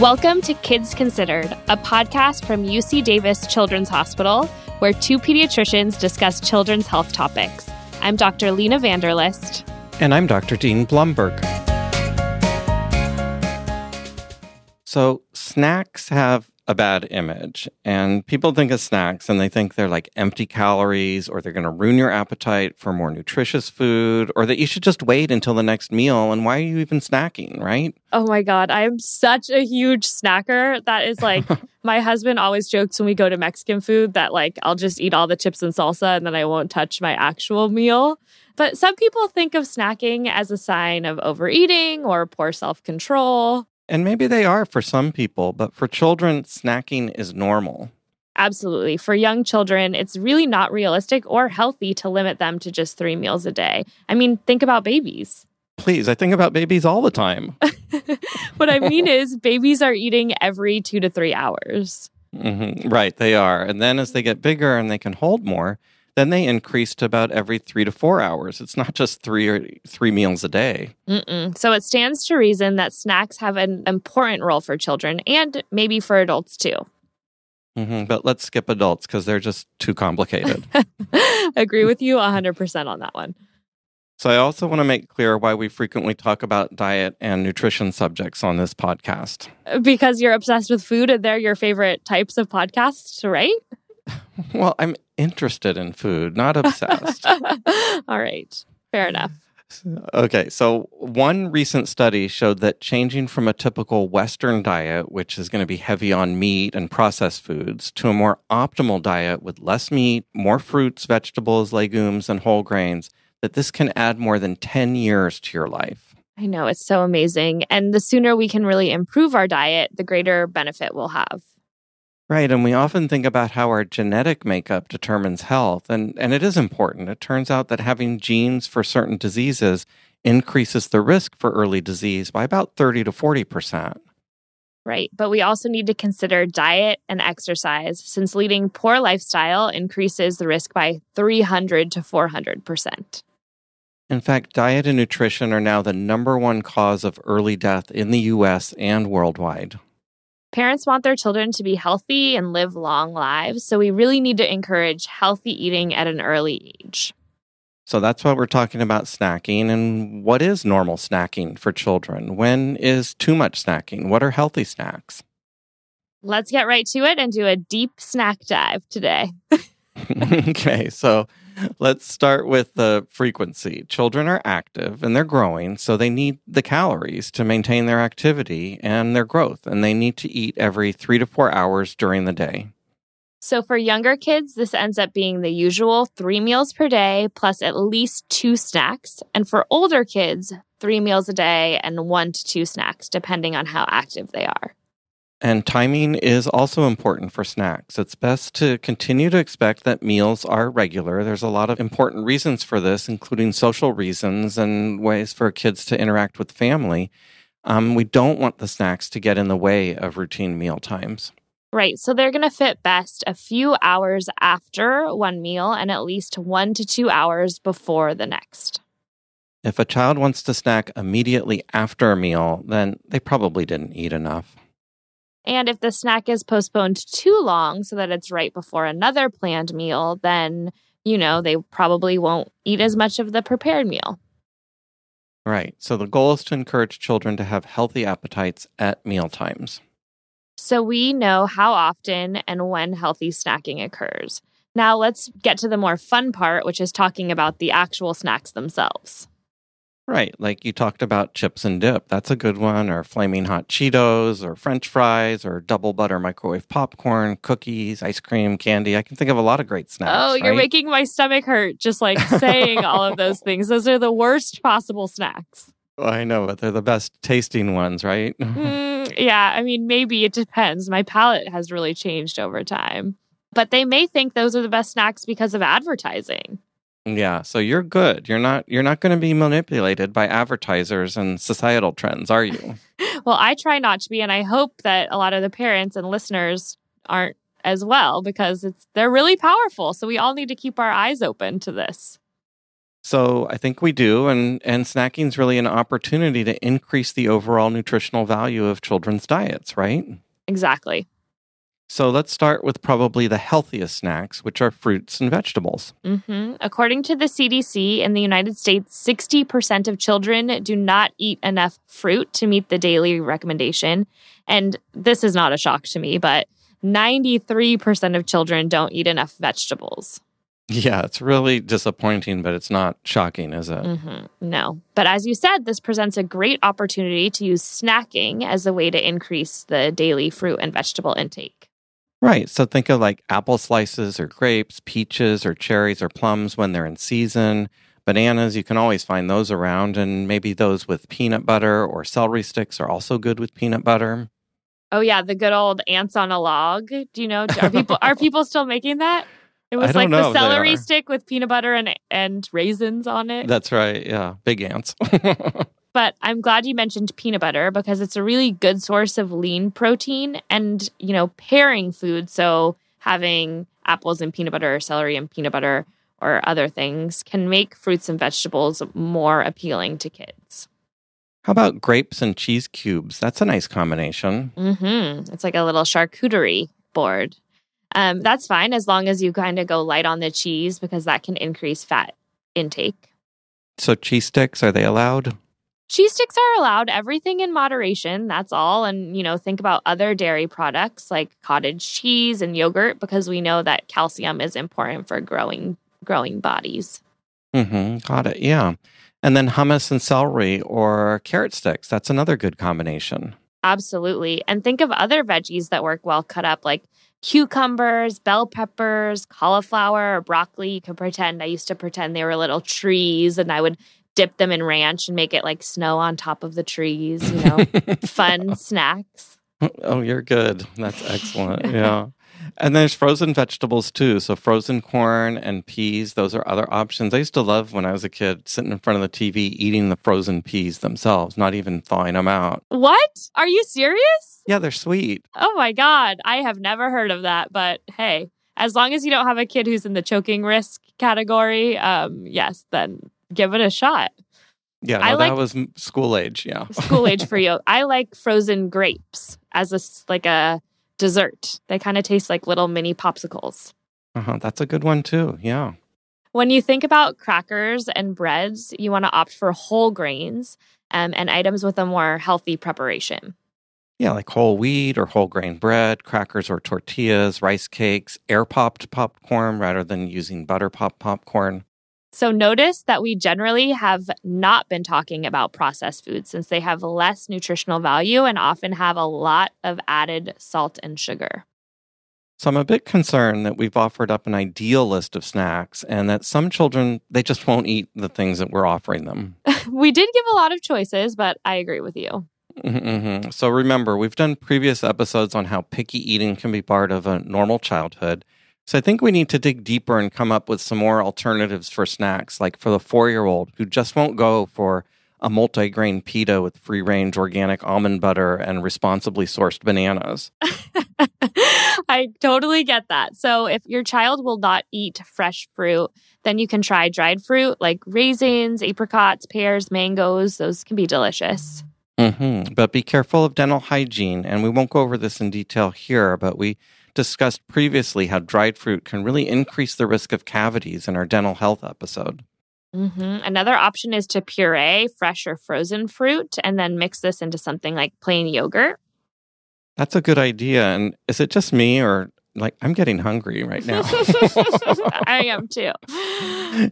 Welcome to Kids Considered, a podcast from UC Davis Children's Hospital, where two pediatricians discuss children's health topics. I'm Dr. Lena van der List. And I'm Dr. Dean Blumberg. So, snacks have a bad image. And people think of snacks and they think they're like empty calories or they're going to ruin your appetite for more nutritious food or that you should just wait until the next meal. And why are you even snacking, right? Oh my God. I'm such a huge snacker. That is like, my husband always jokes when we go to Mexican food that like I'll just eat all the chips and salsa and then I won't touch my actual meal. But some people think of snacking as a sign of overeating or poor self control. And maybe they are for some people, but for children, snacking is normal. Absolutely. For young children, it's really not realistic or healthy to limit them to just three meals a day. I mean, think about babies. Please, I think about babies all the time. what I mean is, babies are eating every two to three hours. Mm-hmm. Right, they are. And then as they get bigger and they can hold more, then they increase to about every three to four hours. It's not just three or three meals a day. Mm-mm. So it stands to reason that snacks have an important role for children and maybe for adults too. Mm-hmm. But let's skip adults because they're just too complicated. Agree with you 100% on that one. So, I also want to make clear why we frequently talk about diet and nutrition subjects on this podcast. Because you're obsessed with food and they're your favorite types of podcasts, right? Well, I'm interested in food, not obsessed. All right. Fair enough. Okay, so one recent study showed that changing from a typical Western diet, which is going to be heavy on meat and processed foods, to a more optimal diet with less meat, more fruits, vegetables, legumes, and whole grains, that this can add more than 10 years to your life. I know, it's so amazing. And the sooner we can really improve our diet, the greater benefit we'll have. Right. And we often think about how our genetic makeup determines health. And, and it is important. It turns out that having genes for certain diseases increases the risk for early disease by about 30 to 40%. Right. But we also need to consider diet and exercise, since leading poor lifestyle increases the risk by 300 to 400%. In fact, diet and nutrition are now the number one cause of early death in the US and worldwide. Parents want their children to be healthy and live long lives, so we really need to encourage healthy eating at an early age. So that's why we're talking about snacking and what is normal snacking for children? When is too much snacking? What are healthy snacks? Let's get right to it and do a deep snack dive today. okay, so Let's start with the frequency. Children are active and they're growing, so they need the calories to maintain their activity and their growth, and they need to eat every three to four hours during the day. So, for younger kids, this ends up being the usual three meals per day plus at least two snacks. And for older kids, three meals a day and one to two snacks, depending on how active they are. And timing is also important for snacks. It's best to continue to expect that meals are regular. There's a lot of important reasons for this, including social reasons and ways for kids to interact with family. Um, we don't want the snacks to get in the way of routine meal times. Right. So they're going to fit best a few hours after one meal and at least one to two hours before the next. If a child wants to snack immediately after a meal, then they probably didn't eat enough. And if the snack is postponed too long so that it's right before another planned meal, then, you know, they probably won't eat as much of the prepared meal. Right. So the goal is to encourage children to have healthy appetites at meal times. So we know how often and when healthy snacking occurs. Now let's get to the more fun part, which is talking about the actual snacks themselves. Right. Like you talked about chips and dip. That's a good one. Or flaming hot Cheetos or French fries or double butter microwave popcorn, cookies, ice cream, candy. I can think of a lot of great snacks. Oh, you're right? making my stomach hurt just like saying all of those things. Those are the worst possible snacks. Well, I know, but they're the best tasting ones, right? mm, yeah. I mean, maybe it depends. My palate has really changed over time. But they may think those are the best snacks because of advertising. Yeah, so you're good. You're not you're not going to be manipulated by advertisers and societal trends, are you? well, I try not to be and I hope that a lot of the parents and listeners aren't as well because it's they're really powerful. So we all need to keep our eyes open to this. So I think we do, and and snacking is really an opportunity to increase the overall nutritional value of children's diets, right? Exactly. So let's start with probably the healthiest snacks, which are fruits and vegetables. hmm According to the CDC in the United States, 60% of children do not eat enough fruit to meet the daily recommendation. And this is not a shock to me, but 93% of children don't eat enough vegetables. Yeah, it's really disappointing, but it's not shocking, is it? hmm No. But as you said, this presents a great opportunity to use snacking as a way to increase the daily fruit and vegetable intake. Right. So think of like apple slices or grapes, peaches or cherries or plums when they're in season. Bananas, you can always find those around, and maybe those with peanut butter or celery sticks are also good with peanut butter. Oh yeah, the good old ants on a log. Do you know are people are people still making that? It was like the celery stick with peanut butter and and raisins on it. That's right. Yeah. Big ants. but I'm glad you mentioned peanut butter because it's a really good source of lean protein and, you know, pairing food. So having apples and peanut butter or celery and peanut butter or other things can make fruits and vegetables more appealing to kids. How about grapes and cheese cubes? That's a nice combination. Mm-hmm. It's like a little charcuterie board. Um, that's fine as long as you kind of go light on the cheese because that can increase fat intake. So cheese sticks, are they allowed? Cheese sticks are allowed, everything in moderation. That's all. And, you know, think about other dairy products like cottage cheese and yogurt because we know that calcium is important for growing growing bodies. Mm-hmm. Got it. Yeah. And then hummus and celery or carrot sticks. That's another good combination. Absolutely. And think of other veggies that work well cut up like cucumbers, bell peppers, cauliflower, or broccoli. You can pretend I used to pretend they were little trees and I would dip them in ranch and make it like snow on top of the trees, you know, fun snacks. Oh, you're good. That's excellent. Yeah. And there's frozen vegetables too. So frozen corn and peas, those are other options. I used to love when I was a kid sitting in front of the TV eating the frozen peas themselves, not even thawing them out. What? Are you serious? Yeah, they're sweet. Oh my God. I have never heard of that. But hey, as long as you don't have a kid who's in the choking risk category, um, yes, then give it a shot. Yeah, no, I like- that was school age. Yeah. School age for you. I like frozen grapes as a like a dessert. They kind of taste like little mini popsicles. Uh-huh, that's a good one too. Yeah. When you think about crackers and breads, you want to opt for whole grains um, and items with a more healthy preparation. Yeah, like whole wheat or whole grain bread, crackers or tortillas, rice cakes, air popped popcorn rather than using butter pop popcorn. So notice that we generally have not been talking about processed foods since they have less nutritional value and often have a lot of added salt and sugar. So I'm a bit concerned that we've offered up an ideal list of snacks and that some children they just won't eat the things that we're offering them. we did give a lot of choices, but I agree with you. hmm So remember, we've done previous episodes on how picky eating can be part of a normal childhood. So I think we need to dig deeper and come up with some more alternatives for snacks, like for the four year old who just won't go for a multi grain pita with free range organic almond butter and responsibly sourced bananas. I totally get that. So, if your child will not eat fresh fruit, then you can try dried fruit like raisins, apricots, pears, mangoes. Those can be delicious. hmm But be careful of dental hygiene. And we won't go over this in detail here, but we discussed previously how dried fruit can really increase the risk of cavities in our dental health episode. hmm Another option is to puree fresh or frozen fruit and then mix this into something like plain yogurt. That's a good idea. And is it just me or like I'm getting hungry right now? I am too.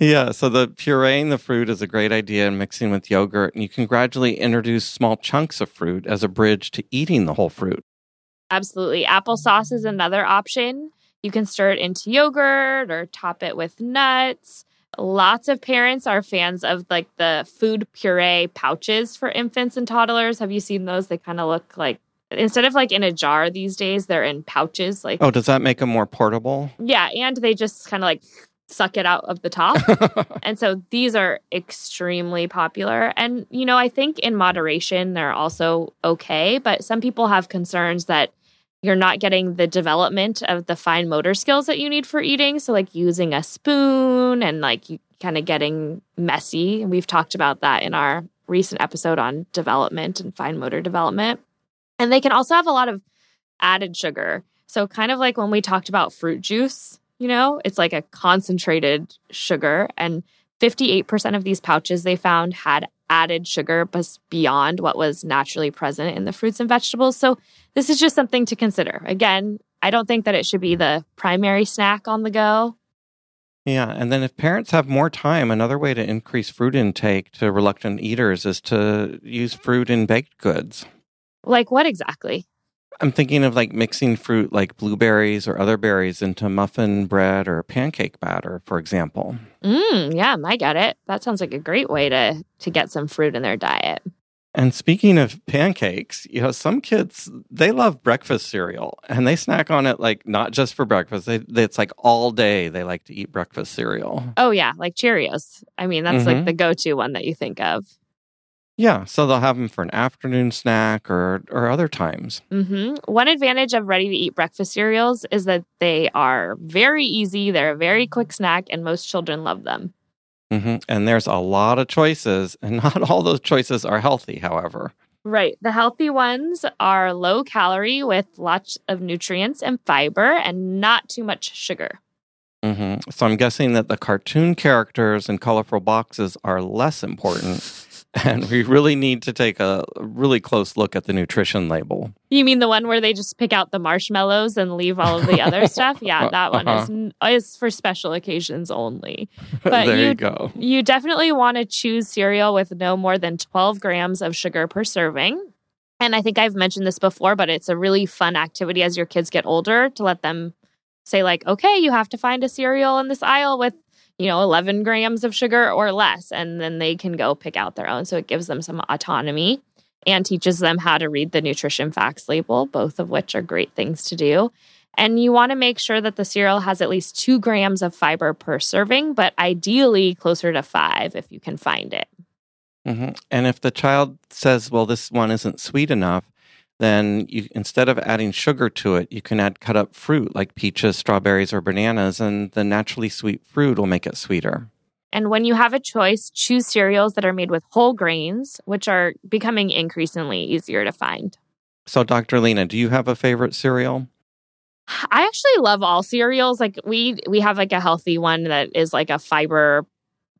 yeah, so the pureeing the fruit is a great idea and mixing with yogurt. And you can gradually introduce small chunks of fruit as a bridge to eating the whole fruit. Absolutely. Applesauce is another option. You can stir it into yogurt or top it with nuts. Lots of parents are fans of like the food puree pouches for infants and toddlers. Have you seen those? They kind of look like instead of like in a jar these days, they're in pouches. Like Oh, does that make them more portable? yeah, and they just kind of like suck it out of the top. And so these are extremely popular. And, you know, I think in moderation, they're also okay. But some people have concerns that you're not getting the development of the fine motor skills that you need for eating. So, like using a spoon and like you kind of getting messy. We've talked about that in our recent episode on development and fine motor development. And they can also have a lot of added sugar. So, kind of like when we talked about fruit juice, you know, it's like a concentrated sugar. And 58% of these pouches they found had added sugar beyond what was naturally present in the fruits and vegetables. So, this is just something to consider. Again, I don't think that it should be the primary snack on the go. Yeah, and then if parents have more time, another way to increase fruit intake to reluctant eaters is to use fruit in baked goods. Like what exactly? I'm thinking of like mixing fruit like blueberries or other berries into muffin bread or pancake batter, for example. Mm, yeah, I get it. That sounds like a great way to to get some fruit in their diet. And speaking of pancakes, you know, some kids they love breakfast cereal and they snack on it like not just for breakfast. They, they it's like all day they like to eat breakfast cereal. Oh yeah, like Cheerios. I mean, that's mm-hmm. like the go-to one that you think of. Yeah, so they'll have them for an afternoon snack or or other times. Mm-hmm. One advantage of ready to eat breakfast cereals is that they are very easy. They're a very quick snack, and most children love them. Mm-hmm. And there's a lot of choices, and not all those choices are healthy. However, right, the healthy ones are low calorie with lots of nutrients and fiber, and not too much sugar. Mm-hmm. So I'm guessing that the cartoon characters and colorful boxes are less important and we really need to take a really close look at the nutrition label. You mean the one where they just pick out the marshmallows and leave all of the other stuff? Yeah, that one uh-huh. is is for special occasions only. But there you, you go. You definitely want to choose cereal with no more than 12 grams of sugar per serving. And I think I've mentioned this before, but it's a really fun activity as your kids get older to let them say like, okay, you have to find a cereal in this aisle with you know, 11 grams of sugar or less, and then they can go pick out their own. So it gives them some autonomy and teaches them how to read the nutrition facts label, both of which are great things to do. And you want to make sure that the cereal has at least two grams of fiber per serving, but ideally closer to five if you can find it. Mm-hmm. And if the child says, well, this one isn't sweet enough, then you, instead of adding sugar to it, you can add cut up fruit like peaches, strawberries, or bananas, and the naturally sweet fruit will make it sweeter. And when you have a choice, choose cereals that are made with whole grains, which are becoming increasingly easier to find. So, Dr. Lena, do you have a favorite cereal? I actually love all cereals. Like we we have like a healthy one that is like a fiber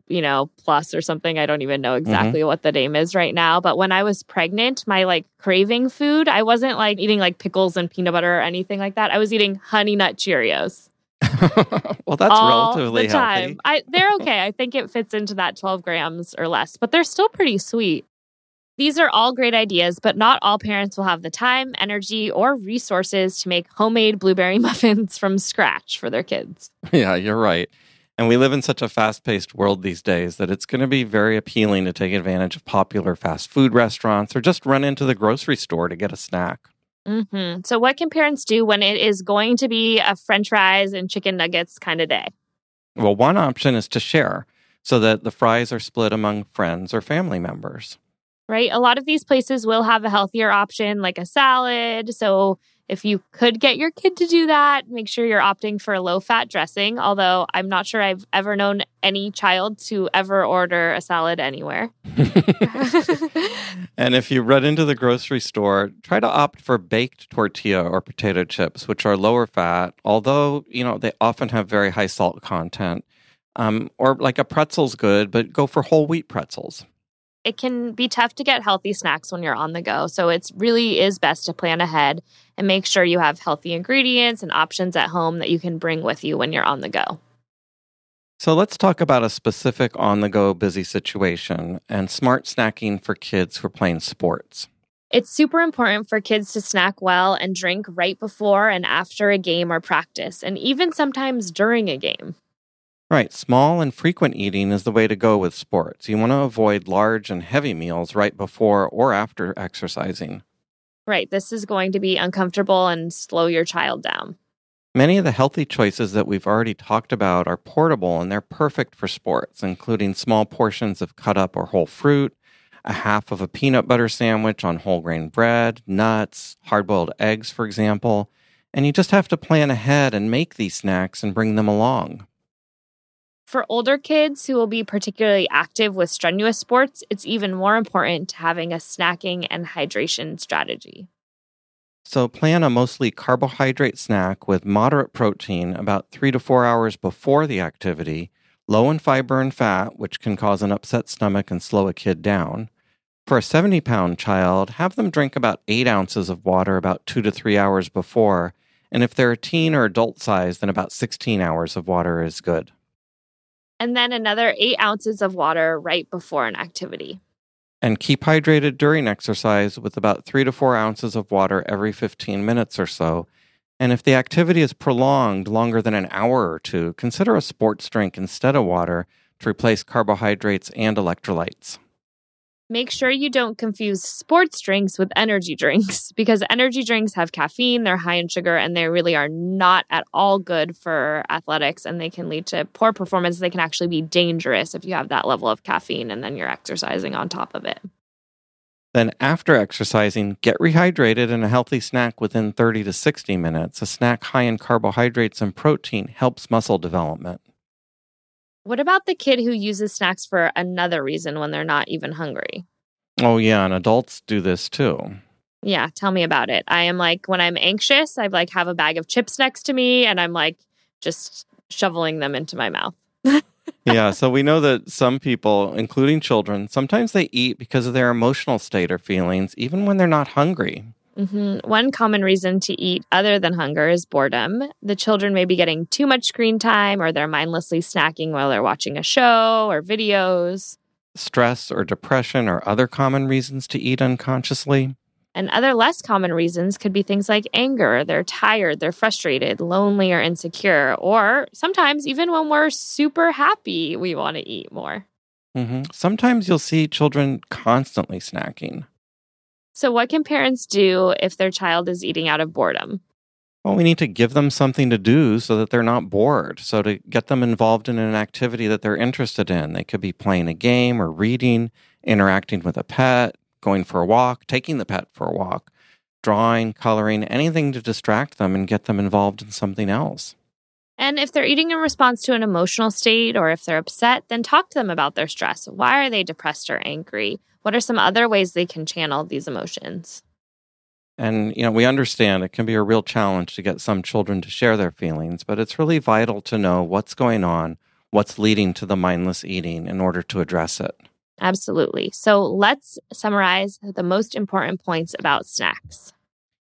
you know, plus or something. I don't even know mm-hmm. exactly mm-hmm. what the name is right now. But when I was pregnant, my like craving food, I wasn't like eating like pickles and peanut butter or anything like that. I was eating honey nut Cheerios. well, that's All relatively the time. healthy. I, they're okay. I think it fits into that 12 grams or less, but they're still pretty sweet. These are all great ideas, but not all parents will have the time, energy, or resources to make homemade blueberry muffins from scratch for their kids. Yeah, you're right. And we live in such a fast paced world these days that it's going to be very appealing to take advantage of popular fast food restaurants or just run into the grocery store to get a snack. Mm-hmm. So, what can parents do when it is going to be a french fries and chicken nuggets kind of day? Well, one option is to share so that the fries are split among friends or family members. Right. A lot of these places will have a healthier option like a salad. So, if you could get your kid to do that, make sure you're opting for a low fat dressing. Although I'm not sure I've ever known any child to ever order a salad anywhere. and if you run into the grocery store, try to opt for baked tortilla or potato chips, which are lower fat, although, you know, they often have very high salt content. Um, or like a pretzel's good, but go for whole wheat pretzels it can be tough to get healthy snacks when you're on the go. So it really is best to plan ahead and make sure you have healthy ingredients and options at home that you can bring with you when you're on the go. So let's talk about a specific on the go busy situation and smart snacking for kids who are playing sports. It's super important for kids to snack well and drink right before and after a game or practice, and even sometimes during a game. Right. Small and frequent eating is the way to go with sports. You want to avoid large and heavy meals right before or after exercising. Right. This is going to be uncomfortable and slow your child down. Many of the healthy choices that we've already talked about are portable and they're perfect for sports, including small portions of cut up or whole fruit, a half of a peanut butter sandwich on whole grain bread, nuts, hard boiled eggs, for example. And you just have to plan ahead and make these snacks and bring them along. For older kids who will be particularly active with strenuous sports, it's even more important to having a snacking and hydration strategy. So, plan a mostly carbohydrate snack with moderate protein about three to four hours before the activity, low in fiber and fat, which can cause an upset stomach and slow a kid down. For a 70 pound child, have them drink about eight ounces of water about two to three hours before. And if they're a teen or adult size, then about 16 hours of water is good. And then another eight ounces of water right before an activity and keep hydrated during exercise with about three to four ounces of water every 15 minutes or so. And if the activity is prolonged longer than an hour or two, consider a sports drink instead of water to replace carbohydrates and electrolytes. Make sure you don't confuse sports drinks with energy drinks because energy drinks have caffeine, they're high in sugar, and they really are not at all good for athletics and they can lead to poor performance. They can actually be dangerous if you have that level of caffeine and then you're exercising on top of it. Then, after exercising, get rehydrated and a healthy snack within 30 to 60 minutes. A snack high in carbohydrates and protein helps muscle development. What about the kid who uses snacks for another reason when they're not even hungry? Oh, yeah, and adults do this too. Yeah, tell me about it. I am like when I'm anxious, I like have a bag of chips next to me and I'm like just shoveling them into my mouth. yeah, so we know that some people, including children, sometimes they eat because of their emotional state or feelings, even when they're not hungry. Mm-hmm. One common reason to eat other than hunger is boredom. The children may be getting too much screen time or they're mindlessly snacking while they're watching a show or videos. Stress or depression are other common reasons to eat unconsciously. And other less common reasons could be things like anger, they're tired, they're frustrated, lonely, or insecure. Or sometimes, even when we're super happy, we want to eat more. Mm-hmm. Sometimes you'll see children constantly snacking. So, what can parents do if their child is eating out of boredom? Well, we need to give them something to do so that they're not bored. So, to get them involved in an activity that they're interested in, they could be playing a game or reading, interacting with a pet, going for a walk, taking the pet for a walk, drawing, coloring, anything to distract them and get them involved in something else. And if they're eating in response to an emotional state or if they're upset, then talk to them about their stress. Why are they depressed or angry? What are some other ways they can channel these emotions? And, you know, we understand it can be a real challenge to get some children to share their feelings, but it's really vital to know what's going on, what's leading to the mindless eating in order to address it. Absolutely. So let's summarize the most important points about snacks.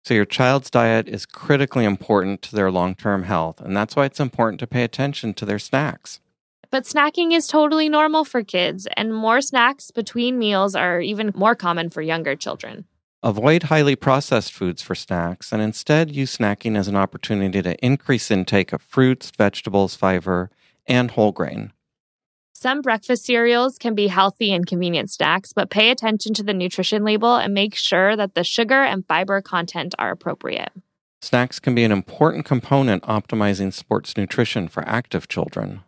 So, your child's diet is critically important to their long term health, and that's why it's important to pay attention to their snacks. But snacking is totally normal for kids, and more snacks between meals are even more common for younger children. Avoid highly processed foods for snacks and instead use snacking as an opportunity to increase intake of fruits, vegetables, fiber, and whole grain. Some breakfast cereals can be healthy and convenient snacks, but pay attention to the nutrition label and make sure that the sugar and fiber content are appropriate. Snacks can be an important component optimizing sports nutrition for active children.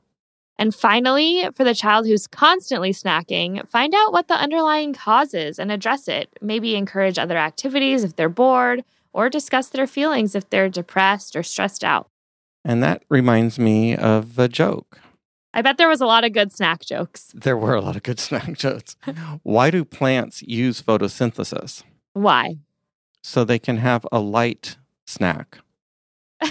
And finally, for the child who's constantly snacking, find out what the underlying cause is and address it. Maybe encourage other activities if they're bored, or discuss their feelings if they're depressed or stressed out. And that reminds me of a joke. I bet there was a lot of good snack jokes. There were a lot of good snack jokes. Why do plants use photosynthesis? Why? So they can have a light snack.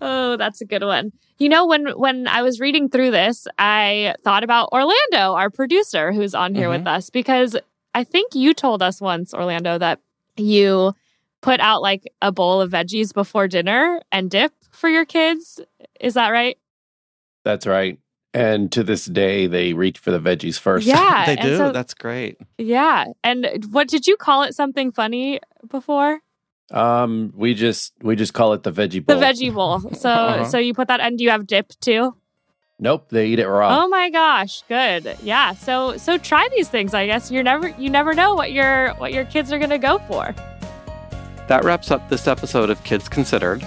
Oh, that's a good one. You know, when when I was reading through this, I thought about Orlando, our producer, who's on here mm-hmm. with us, because I think you told us once, Orlando, that you put out like a bowl of veggies before dinner and dip for your kids. Is that right? That's right. And to this day, they reach for the veggies first. Yeah, they do. So, That's great. Yeah. And what did you call it? Something funny before? Um, we just we just call it the veggie bowl. The veggie bowl. So uh-huh. so you put that and do you have dip too? Nope, they eat it raw. Oh my gosh, good. Yeah. So so try these things, I guess. you're never you never know what your what your kids are gonna go for. That wraps up this episode of Kids Considered.